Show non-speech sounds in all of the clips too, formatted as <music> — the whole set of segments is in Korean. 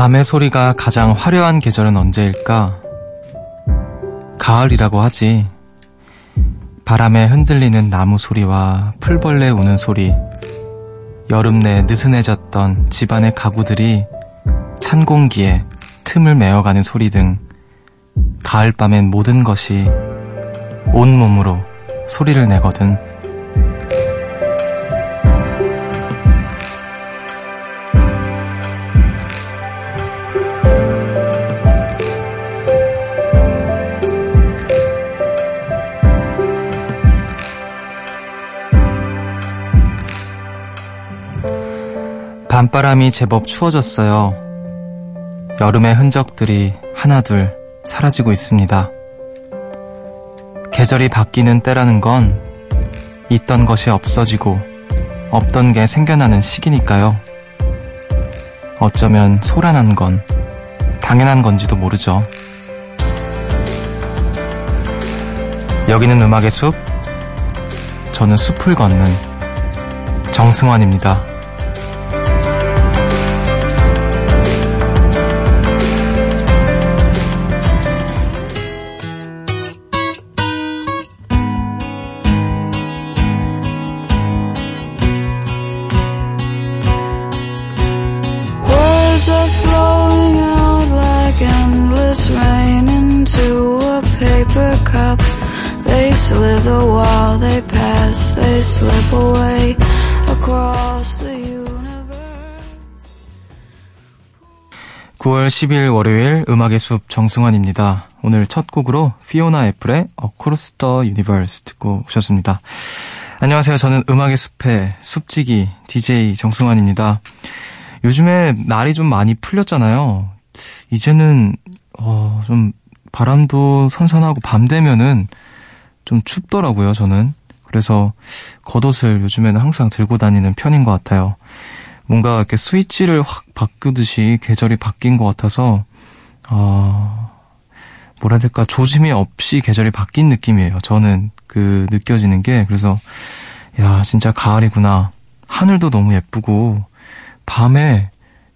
밤의 소리가 가장 화려한 계절은 언제일까? 가을이라고 하지. 바람에 흔들리는 나무 소리와 풀벌레 우는 소리, 여름 내 느슨해졌던 집안의 가구들이 찬 공기에 틈을 메어가는 소리 등 가을밤엔 모든 것이 온몸으로 소리를 내거든. 밤바람이 제법 추워졌어요. 여름의 흔적들이 하나둘 사라지고 있습니다. 계절이 바뀌는 때라는 건 있던 것이 없어지고 없던 게 생겨나는 시기니까요. 어쩌면 소란한 건 당연한 건지도 모르죠. 여기는 음악의 숲, 저는 숲을 걷는 정승환입니다. 9월 10일 월요일 음악의 숲 정승환입니다. 오늘 첫 곡으로 피오나 애플의 Across the Universe 듣고 오셨습니다. 안녕하세요. 저는 음악의 숲의 숲지기 DJ 정승환입니다. 요즘에 날이 좀 많이 풀렸잖아요. 이제는 어, 좀 바람도 선선하고 밤 되면은 좀 춥더라고요, 저는. 그래서 겉옷을 요즘에는 항상 들고 다니는 편인 것 같아요. 뭔가 이렇게 스위치를 확 바꾸듯이 계절이 바뀐 것 같아서, 어, 뭐라 해야 될까, 조짐이 없이 계절이 바뀐 느낌이에요. 저는 그 느껴지는 게. 그래서, 야, 진짜 가을이구나. 하늘도 너무 예쁘고, 밤에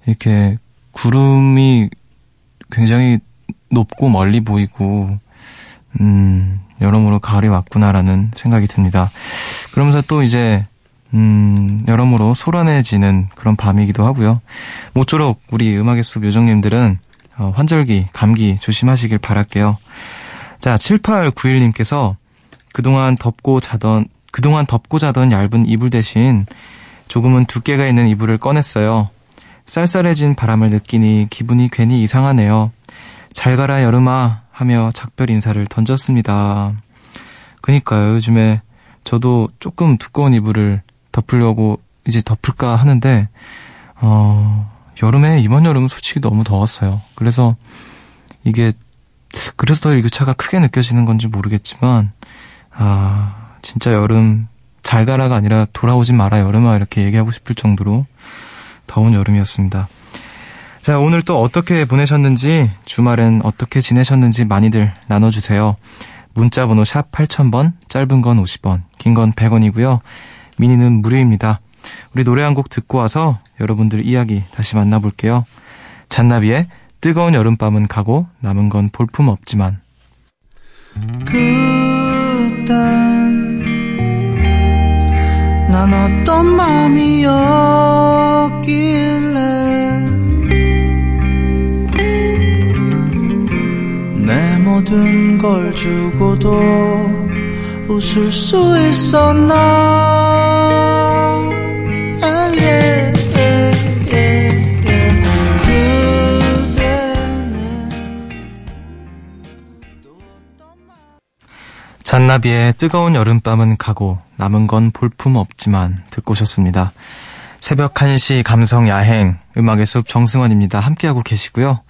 이렇게 구름이 굉장히 높고 멀리 보이고, 음, 여러모로 가을이 왔구나라는 생각이 듭니다. 그러면서 또 이제 음, 여러모로 소란해지는 그런 밤이기도 하고요. 모쪼록 우리 음악의 숲 요정님들은 어, 환절기, 감기 조심하시길 바랄게요. 자, 7891님께서 그동안 덮고 자던, 그동안 덮고 자던 얇은 이불 대신 조금은 두께가 있는 이불을 꺼냈어요. 쌀쌀해진 바람을 느끼니 기분이 괜히 이상하네요. 잘 가라 여름아 하며 작별 인사를 던졌습니다. 그니까요. 요즘에 저도 조금 두꺼운 이불을 덮으려고 이제 덮을까 하는데 어 여름에 이번 여름은 솔직히 너무 더웠어요. 그래서 이게 그래서 더 일교차가 크게 느껴지는 건지 모르겠지만 아 진짜 여름 잘 가라가 아니라 돌아오지 마라 여름아 이렇게 얘기하고 싶을 정도로 더운 여름이었습니다. 자, 오늘 또 어떻게 보내셨는지, 주말엔 어떻게 지내셨는지 많이들 나눠주세요. 문자 번호 샵 8000번, 짧은 건 50원, 긴 건 100원이고요. 미니는 무료입니다. 우리 노래 한 곡 듣고 와서 여러분들 이야기 다시 만나볼게요. 잔나비의 뜨거운 여름밤은 가고 남은 건 볼품 없지만 그땐 난 어떤 마음이었길래 내 모든 걸 주고도 웃을 수 있었나 잔나비의 뜨거운 여름밤은 가고 남은 건 볼품 없지만 듣고 오셨습니다. 새벽 1시 감성 야행 음악의 숲 정승원입니다. 함께하고 계시고요.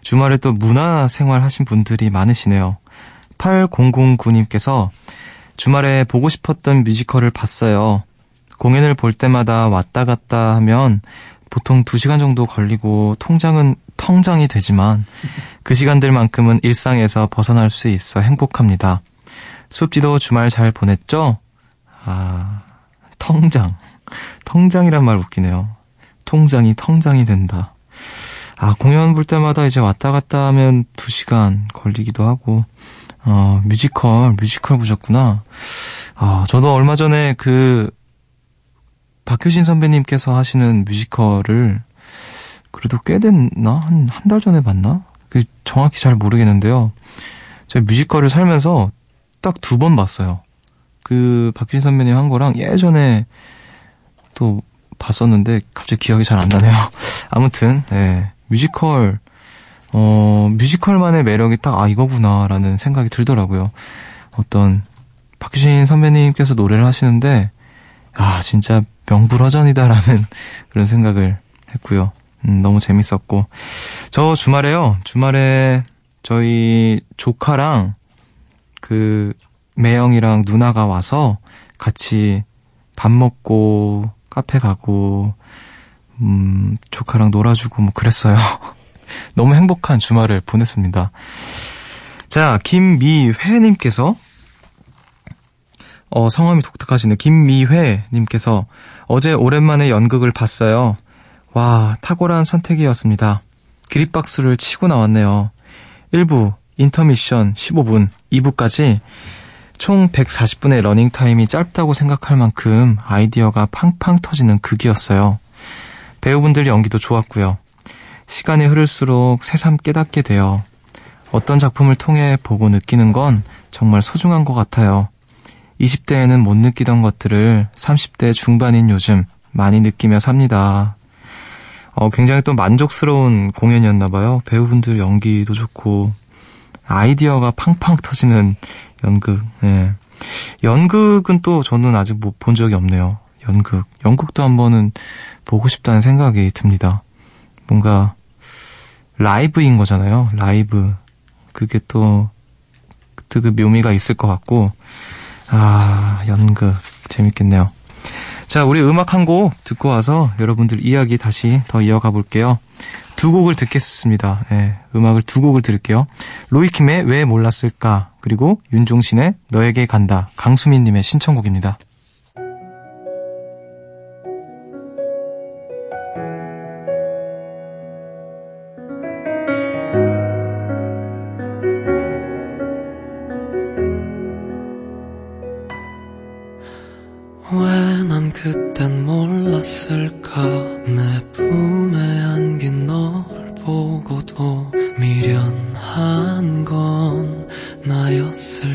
주말에 또 문화 생활 하신 분들이 많으시네요. 8009님께서 주말에 보고 싶었던 뮤지컬을 봤어요. 공연을 볼 때마다 왔다 갔다 하면 보통 2시간 정도 걸리고 통장은 통장이 되지만 그 시간들만큼은 일상에서 벗어날 수 있어 행복합니다. 숲지도 주말 잘 보냈죠? 아, 통장. 통장이란 말 웃기네요. 통장이 텅장이 된다. 아, 공연 볼 때마다 이제 왔다 갔다 하면 2시간 걸리기도 하고, 어, 뮤지컬, 뮤지컬 보셨구나. 아, 저도 얼마 전에 그, 박효신 선배님께서 하시는 뮤지컬을 그래도 꽤 됐나? 한, 한 달 전에 봤나? 그 정확히 잘 모르겠는데요. 제가 뮤지컬을 살면서 딱 두 번 봤어요. 그 박효신 선배님 한 거랑 예전에 또 봤었는데 갑자기 기억이 잘 안 나네요. <laughs> 아무튼, 예. 뮤지컬, 어, 뮤지컬만의 매력이 딱, 아, 이거구나라는 생각이 들더라고요. 어떤, 박효신 선배님께서 노래를 하시는데, 아, 진짜 명불허전이다라는 <laughs> 그런 생각을 했고요. 음, 너무 재밌었고. 저 주말에요. 주말에 저희 조카랑 그 매형이랑 누나가 와서 같이 밥 먹고 카페 가고 음, 조카랑 놀아주고 뭐 그랬어요. <laughs> 너무 행복한 주말을 보냈습니다. 자, 김미회님께서 어, 성함이 독특하시네. 김미회님께서 어제 오랜만에 연극을 봤어요. 와, 탁월한 선택이었습니다. 기립박수를 치고 나왔네요. 1부, 인터미션 15분, 2부까지 총 140분의 러닝 타임이 짧다고 생각할 만큼 아이디어가 팡팡 터지는 극이었어요. 배우분들 연기도 좋았고요. 시간이 흐를수록 새삼 깨닫게 돼요. 어떤 작품을 통해 보고 느끼는 건 정말 소중한 것 같아요. 20대에는 못 느끼던 것들을 30대 중반인 요즘 많이 느끼며 삽니다. 어, 굉장히 또 만족스러운 공연이었나 봐요. 배우분들 연기도 좋고 아이디어가 팡팡 터지는 연극. 예. 연극은 또 저는 아직 못 본 적이 없네요. 연극. 연극도 한번은 보고 싶다는 생각이 듭니다. 뭔가 라이브인 거잖아요. 라이브. 그게 또, 그 묘미가 있을 것 같고, 아, 연극. 재밌겠네요. 자, 우리 음악 한 곡 듣고 와서 여러분들 이야기 다시 더 이어가 볼게요. 두 곡을 듣겠습니다. 예, 음악을 두 곡을 들을게요. 로이킴의 왜 몰랐을까? 그리고 윤종신의 너에게 간다. 강수민님의 신청곡입니다.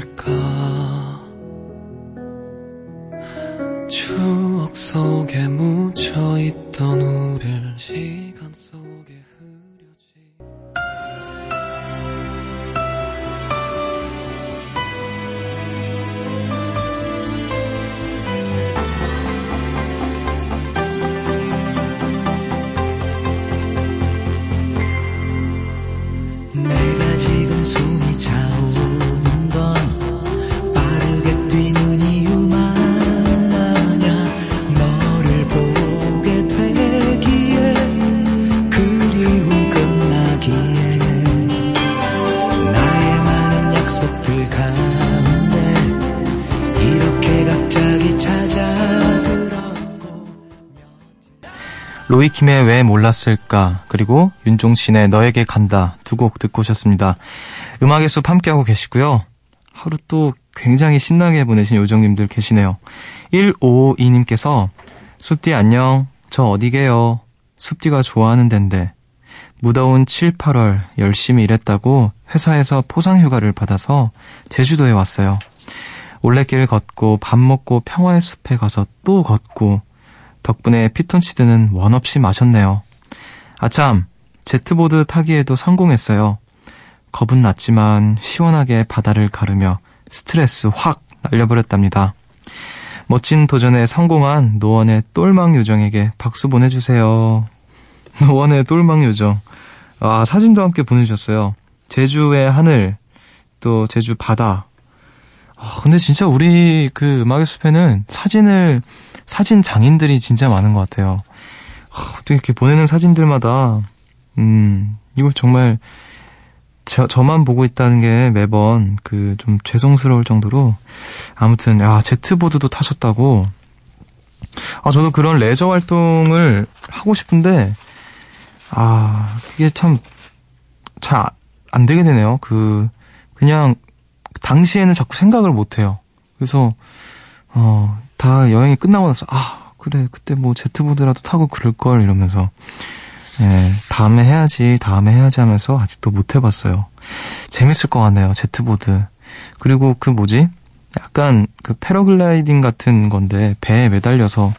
나였을까? 추억 속에 묻혀있던 우릴 시간 속 로이킴의 왜 몰랐을까 그리고 윤종신의 너에게 간다 두 곡 듣고 오셨습니다. 음악의 숲 함께하고 계시고요. 하루 또 굉장히 신나게 보내신 요정님들 계시네요. 1552님께서 숲디 안녕 저 어디게요 숲디가 좋아하는 덴데 무더운 7, 8월 열심히 일했다고 회사에서 포상휴가를 받아서 제주도에 왔어요. 올레길 걷고 밥 먹고 평화의 숲에 가서 또 걷고 덕분에 피톤치드는 원 없이 마셨네요. 아참, 제트보드 타기에도 성공했어요. 겁은 났지만 시원하게 바다를 가르며 스트레스 확 날려버렸답니다. 멋진 도전에 성공한 노원의 똘망 요정에게 박수 보내주세요. 노원의 똘망 요정. 아, 사진도 함께 보내주셨어요. 제주의 하늘, 또 제주 바다. 아, 근데 진짜 우리 그 음악의 숲에는 사진을 사진 장인들이 진짜 많은 것 같아요. 어떻게 이렇게 보내는 사진들마다, 음, 이거 정말, 저, 저만 보고 있다는 게 매번 그 좀 죄송스러울 정도로, 아무튼, 야, 제트보드도 타셨다고. 아, 저도 그런 레저 활동을 하고 싶은데, 아, 그게 참, 잘 안 되게 되네요. 그, 그냥, 당시에는 자꾸 생각을 못 해요. 그래서, 어, 다 여행이 끝나고 나서, 아, 그래, 그때 뭐 제트보드라도 타고 그럴 걸, 이러면서, 예, 다음에 해야지, 다음에 해야지 하면서 아직도 못 해봤어요. 재밌을 것 같네요, 제트보드. 그리고 그 뭐지? 약간 그 패러글라이딩 같은 건데, 배에 매달려서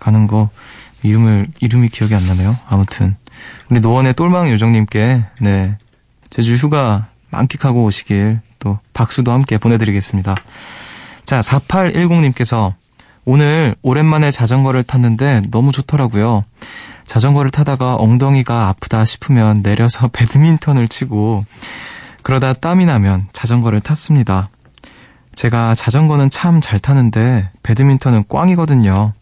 가는 거, 이름을, 이름이 기억이 안 나네요. 아무튼. 우리 노원의 똘망 요정님께, 네, 제주 휴가 만끽하고 오시길 또 박수도 함께 보내드리겠습니다. 자, 4810님께서 오늘 오랜만에 자전거를 탔는데 너무 좋더라고요. 자전거를 타다가 엉덩이가 아프다 싶으면 내려서 <laughs> 배드민턴을 치고 그러다 땀이 나면 자전거를 탔습니다. 제가 자전거는 참 잘 타는데 배드민턴은 꽝이거든요.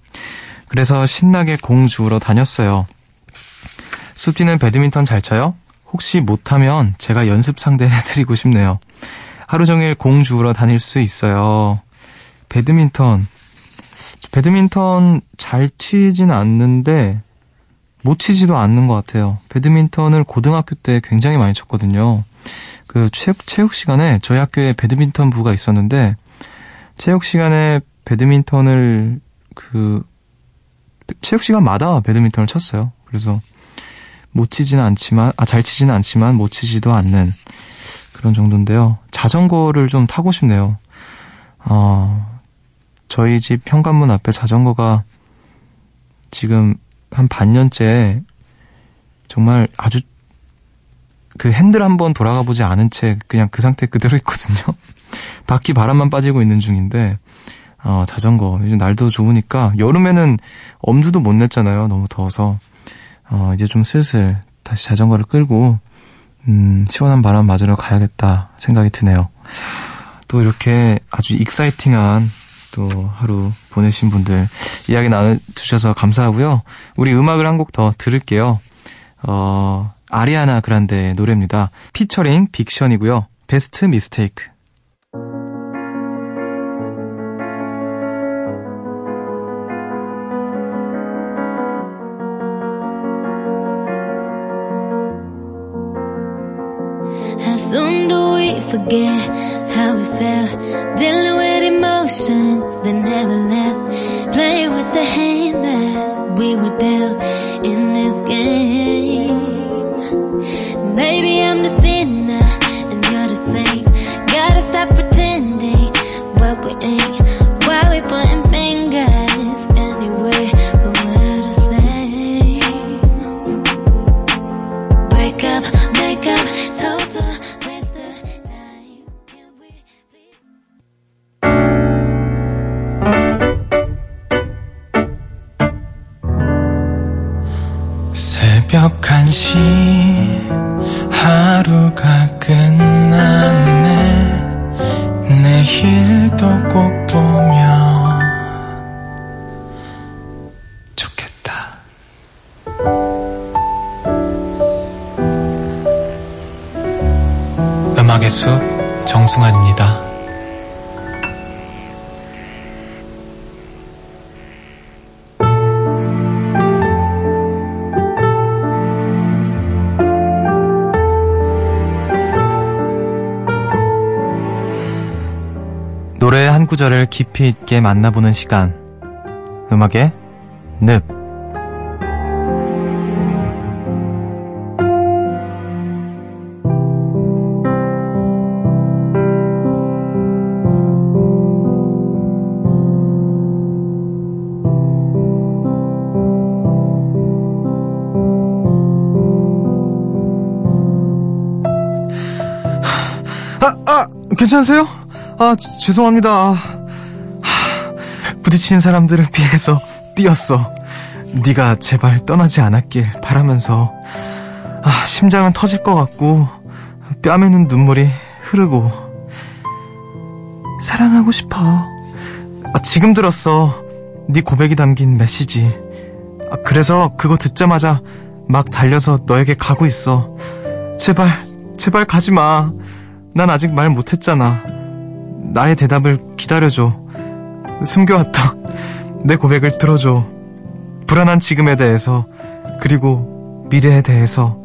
그래서 신나게 공 주우러 다녔어요. 숲디는 배드민턴 잘 쳐요? 혹시 못하면 제가 연습 상대 <laughs> 해드리고 싶네요. 하루 종일 공 주우러 다닐 수 있어요. 배드민턴. 배드민턴 잘 치진 않는데, 못 치지도 않는 것 같아요. 배드민턴을 고등학교 때 굉장히 많이 쳤거든요. 그 체육, 체육 시간에 저희 학교에 배드민턴 부가 있었는데, 체육 시간에 배드민턴을 그, 체육 시간마다 배드민턴을 쳤어요. 그래서 못 치지는 않지만, 아, 잘 치지는 않지만 못 치지도 않는 그런 정도인데요. 자전거를 좀 타고 싶네요. 어, 저희 집 현관문 앞에 자전거가 지금 한 반년째 정말 아주 그 핸들 한번 돌아가 보지 않은 채 그냥 그 상태 그대로 있거든요. <laughs> 바퀴 바람만 빠지고 있는 중인데, 어, 자전거. 요즘 날도 좋으니까 여름에는 엄두도 못 냈잖아요. 너무 더워서. 어, 이제 좀 슬슬 다시 자전거를 끌고, 음, 시원한 바람 맞으러 가야겠다 생각이 드네요. 또 이렇게 아주 exciting한 또 하루 보내신 분들 이야기 나눠주셔서 감사하고요. 우리 음악을 한 곡 더 들을게요. 어, 아리아나 그란데의 노래입니다. 피처링 빅션이고요. Best Mistake. Forget 노래의 한 구절을 깊이 있게 만나보는 시간. 음악의 늪. 아, 아, 괜찮으세요? 아, 지- 죄송합니다. 아, 하, 부딪히는 사람들을 피해서 뛰었어. 네가 제발 떠나지 않았길 바라면서 아, 심장은 터질 것 같고 뺨에는 눈물이 흐르고 사랑하고 싶어. 아, 지금 들었어. 네 고백이 담긴 메시지. 아, 그래서 그거 듣자마자 막 달려서 너에게 가고 있어. 제발, 제발 가지 마. 난 아직 말 못했잖아. 나의 대답을 기다려줘. 숨겨왔던 내 고백을 들어줘. 불안한 지금에 대해서, 그리고 미래에 대해서.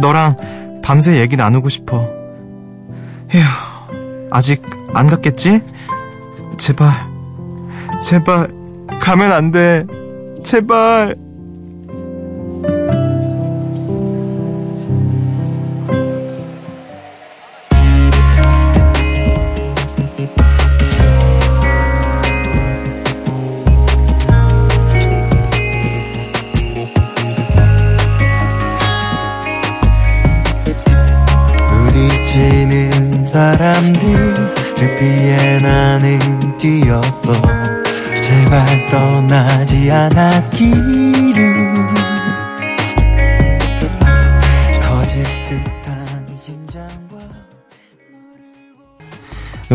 너랑 밤새 얘기 나누고 싶어. 휴, 아직 안 갔겠지? 제발, 제발, 가면 안 돼. 제발.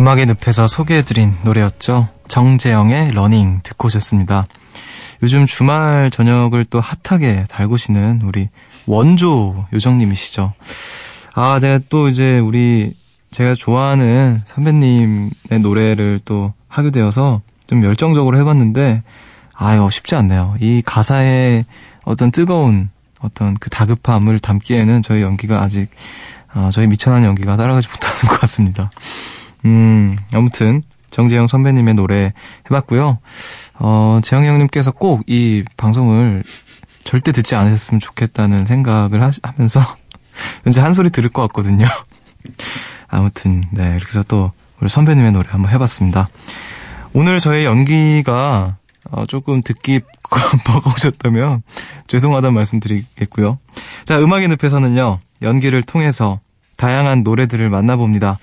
음악의 늪에서 소개해드린 노래였죠. 정재형의 Running 듣고 오셨습니다. 요즘 주말 저녁을 또 핫하게 달구시는 우리 원조 요정님이시죠. 아, 제가 또 이제 우리 제가 좋아하는 선배님의 노래를 또 하게 되어서 좀 열정적으로 해봤는데, 아유, 쉽지 않네요. 이 가사의 어떤 뜨거운 어떤 그 다급함을 담기에는 저희 연기가 아직, 아, 저희 미천한 연기가 따라가지 못하는 것 같습니다. 음, 아무튼, 정재영 선배님의 노래 해봤고요. 어, 재영 형님께서 꼭 이 방송을 절대 듣지 않으셨으면 좋겠다는 생각을 하, 하면서 <laughs> 왠지 한 소리 들을 것 같거든요. <laughs> 아무튼, 네. 그래서 또 우리 선배님의 노래 한번 해봤습니다. 오늘 저의 연기가 어, 조금 듣기 <laughs> 버거우셨다면 죄송하다는 말씀 드리겠고요. 자, 음악의 늪에서는요, 연기를 통해서 다양한 노래들을 만나봅니다.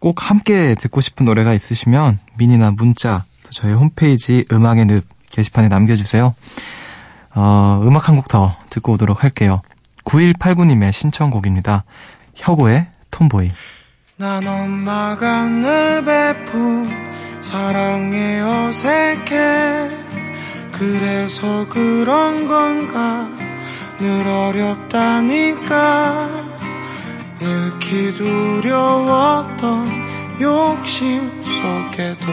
꼭 함께 듣고 싶은 노래가 있으시면 미니나 문자, 또 저희 홈페이지 음악의 늪 게시판에 남겨주세요. 어, 음악 한 곡 더 듣고 오도록 할게요. 9189님의 신청곡입니다. 혁오의 톰보이. 난 엄마가 늘 베푼 사랑에 어색해 그래서 그런 건가 늘 어렵다니까 잃기 두려웠던 욕심 속에도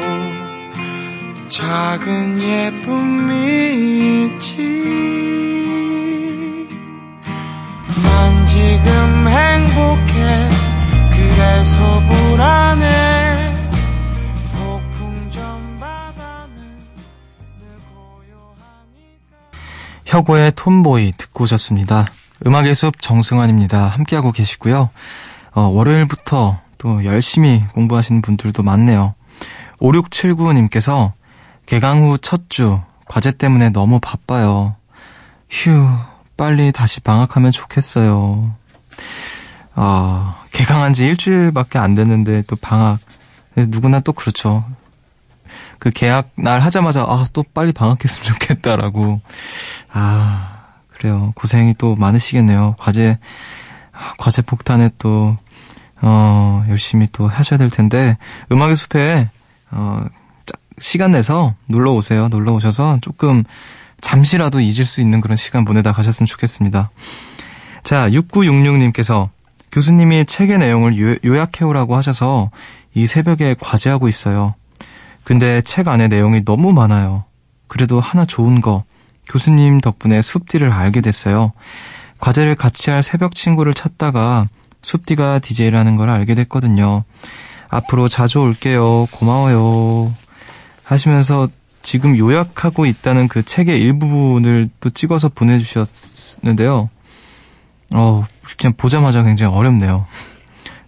작은 예쁨이 있지. 난 지금 행복해. 그래서 불안해. 혁오의 톰보이 듣고 오셨습니다. 음악의 숲 정승환입니다. 함께하고 계시고요. 어, 월요일부터 또 열심히 공부하시는 분들도 많네요. 5679님께서 개강 후 첫 주 과제 때문에 너무 바빠요. 휴, 빨리 다시 방학하면 좋겠어요. 아, 개강한 지 일주일밖에 안 됐는데 또 방학. 누구나 또 그렇죠. 그 계약 날 하자마자 아, 또 빨리 방학했으면 좋겠다라고. 아, 그래요. 고생이 또 많으시겠네요. 과제, 아, 과제 폭탄에 또, 어, 열심히 또 하셔야 될 텐데, 음악의 숲에, 어, 짜- 시간 내서 놀러 오세요. 놀러 오셔서 조금 잠시라도 잊을 수 있는 그런 시간 보내다 가셨으면 좋겠습니다. 자, 6966님께서 교수님이 책의 내용을 요, 요약해오라고 하셔서 이 새벽에 과제하고 있어요. 근데 책 안에 내용이 너무 많아요. 그래도 하나 좋은 거, 교수님 덕분에 숲디를 알게 됐어요. 과제를 같이 할 새벽 친구를 찾다가 숲디가 DJ라는 걸 알게 됐거든요. 앞으로 자주 올게요. 고마워요. 하시면서 지금 요약하고 있다는 그 책의 일부분을 또 찍어서 보내주셨는데요. 어, 그냥 보자마자 굉장히 어렵네요.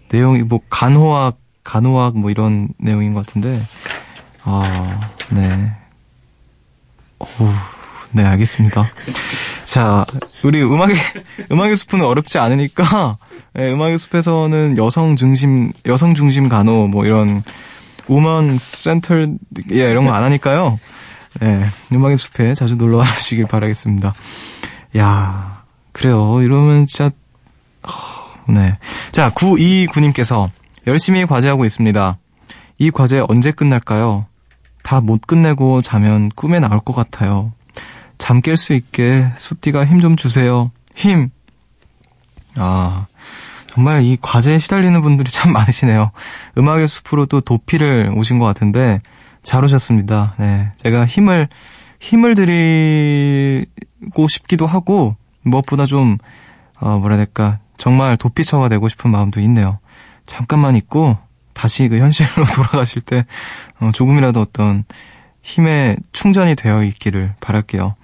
내용이 뭐 간호학, 간호학 뭐 이런 내용인 것 같은데, 아, 네. 어우, 네, 알겠습니다. 자, 우리 음악의, 음악의 숲은 어렵지 않으니까, 네, 음악의 숲에서는 여성 중심, 여성 중심 간호, 뭐 이런, 우먼 센터, 예, 이런 거 안 하니까요. 네, 음악의 숲에 자주 놀러 와주시길 바라겠습니다. 야 그래요. 이러면 진짜, 어, 네. 자, 929님께서 열심히 과제하고 있습니다. 이 과제 언제 끝날까요? 다 못 끝내고 자면 꿈에 나올 것 같아요. 잠 깰 수 있게 숲디가 힘 좀 주세요. 힘! 아, 정말 이 과제에 시달리는 분들이 참 많으시네요. 음악의 숲으로 또 도피를 오신 것 같은데, 잘 오셨습니다. 네. 제가 힘을, 힘을 드리고 싶기도 하고, 무엇보다 좀, 어, 뭐라 해야 될까. 정말 도피처가 되고 싶은 마음도 있네요. 잠깐만 있고, 다시 그 현실로 <laughs> 돌아가실 때, 어, 조금이라도 어떤 힘에 충전이 되어 있기를 바랄게요.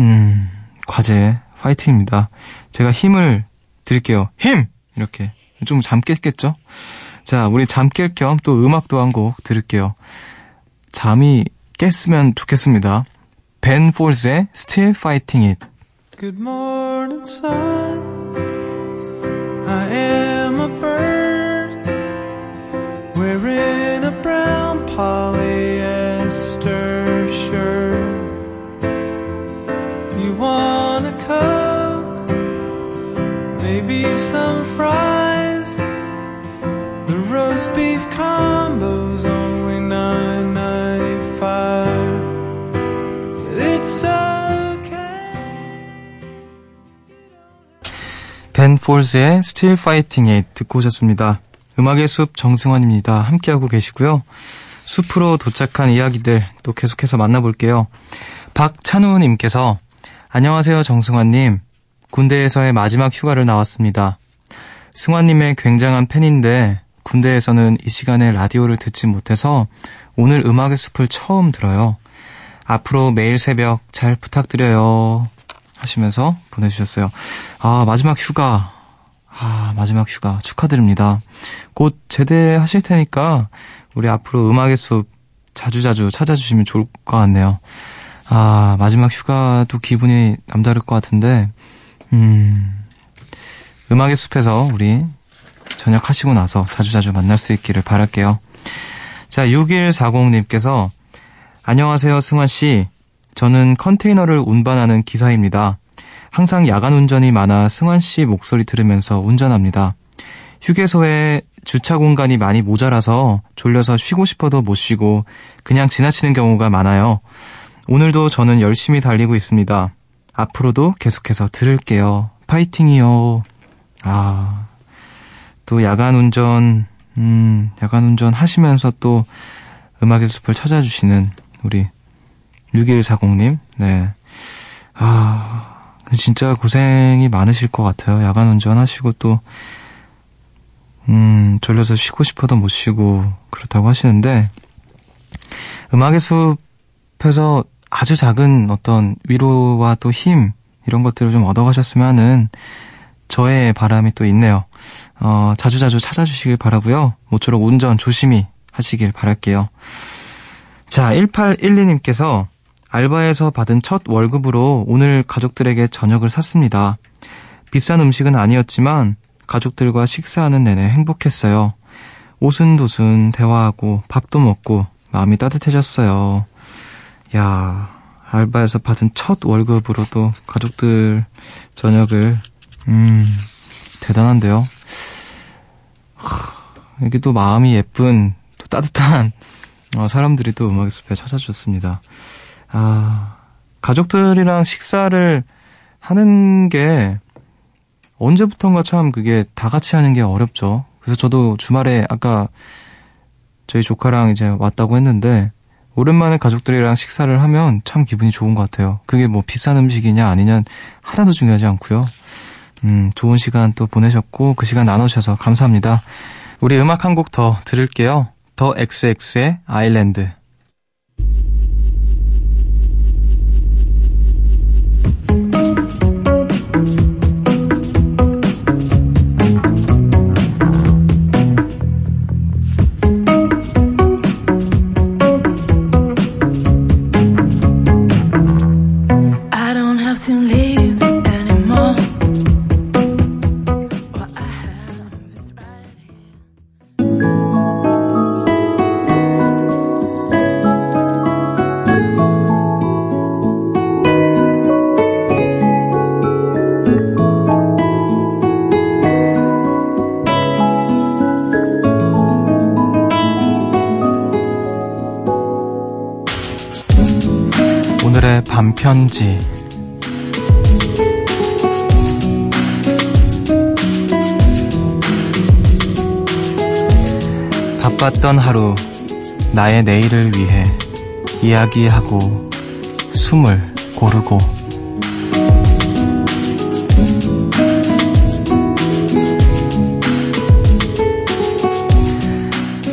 음, 과제, 파이팅입니다. 제가 힘을 드릴게요. 힘! 이렇게. 좀 잠 깼겠죠? 자, 우리 잠 깰 겸 또 음악도 한 곡 들을게요. 잠이 깼으면 좋겠습니다. 벤 폴즈의 Still Fighting It. Good morning, sun. I am a bird wearing a some fries. The roast beef combo's only nine ninety five. It's okay. 벤 폴즈의 Still Fighting It 듣고 오셨습니다. 음악의 숲 정승환입니다. 함께하고 계시고요. 숲으로 도착한 이야기들 또 계속해서 만나볼게요. 박찬우님께서 안녕하세요 정승환님. 군대에서의 마지막 휴가를 나왔습니다. 승환님의 굉장한 팬인데 군대에서는 이 시간에 라디오를 듣지 못해서 오늘 음악의 숲을 처음 들어요. 앞으로 매일 새벽 잘 부탁드려요. 하시면서 보내주셨어요. 아, 마지막 휴가. 아, 마지막 휴가 축하드립니다. 곧 제대하실 테니까 우리 앞으로 음악의 숲 자주자주 찾아주시면 좋을 것 같네요. 아, 마지막 휴가도 기분이 남다를 것 같은데, 음, 음악의 숲에서 우리 전역하시고 나서 자주자주 만날 수 있기를 바랄게요. 자, 6140님께서 안녕하세요, 승환씨. 저는 컨테이너를 운반하는 기사입니다. 항상 야간 운전이 많아 승환씨 목소리 들으면서 운전합니다. 휴게소에 주차 공간이 많이 모자라서 졸려서 쉬고 싶어도 못 쉬고 그냥 지나치는 경우가 많아요. 오늘도 저는 열심히 달리고 있습니다. 앞으로도 계속해서 들을게요. 파이팅이요. 아, 또 야간 운전, 음, 야간 운전 하시면서 또 음악의 숲을 찾아주시는 우리 6140님, 네. 아, 진짜 고생이 많으실 것 같아요. 야간 운전 하시고 또, 음, 졸려서 쉬고 싶어도 못 쉬고 그렇다고 하시는데, 음악의 숲에서 아주 작은 어떤 위로와 또 힘, 이런 것들을 좀 얻어가셨으면 하는 저의 바람이 또 있네요. 어, 자주자주 찾아주시길 바라고요 모쪼록 운전 조심히 하시길 바랄게요. 자, 1812님께서 알바에서 받은 첫 월급으로 오늘 가족들에게 저녁을 샀습니다. 비싼 음식은 아니었지만 가족들과 식사하는 내내 행복했어요. 오순도순 대화하고 밥도 먹고 마음이 따뜻해졌어요. 야, 알바에서 받은 첫 월급으로 도 가족들 저녁을 음, 대단한데요. 하, 이게 또 마음이 예쁜 또 따뜻한 어, 사람들이 또 음악의 숲에 찾아줬습니다. 아, 가족들이랑 식사를 하는 게 언제부턴가 참 그게 다 같이 하는 게 어렵죠. 그래서 저도 주말에 아까 저희 조카랑 이제 왔다고 했는데 오랜만에 가족들이랑 식사를 하면 참 기분이 좋은 것 같아요. 그게 뭐 비싼 음식이냐 아니냐 하나도 중요하지 않고요. 음, 좋은 시간 또 보내셨고 그 시간 나누셔서 감사합니다. 우리 음악 한 곡 더 들을게요. 더 XX의 아일랜드. 반편지 바빴던 하루 나의 내일을 위해 이야기하고 숨을 고르고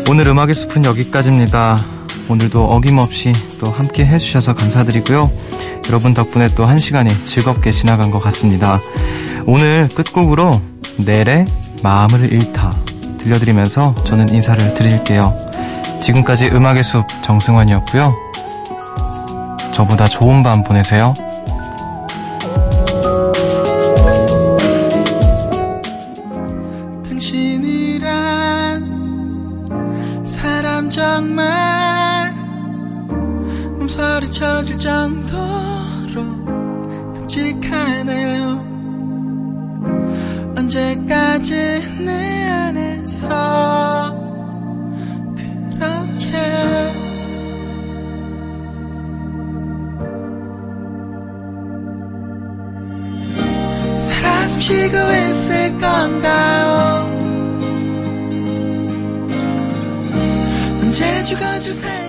오늘 음악의 숲은 여기까지입니다. 오늘도 어김없이 또 함께 해주셔서 감사드리고요. 여러분 덕분에 또 한 시간이 즐겁게 지나간 것 같습니다. 오늘 끝곡으로 넬의 마음을 잃다 들려드리면서 저는 인사를 드릴게요. 지금까지 음악의 숲 정승환이었고요. 저보다 좋은 밤 보내세요. 당신이란 사람 정말 정도 언제까지 내 안에서 그렇게 살아 숨 쉬고 있을 건가요? 언제 죽어줄 생각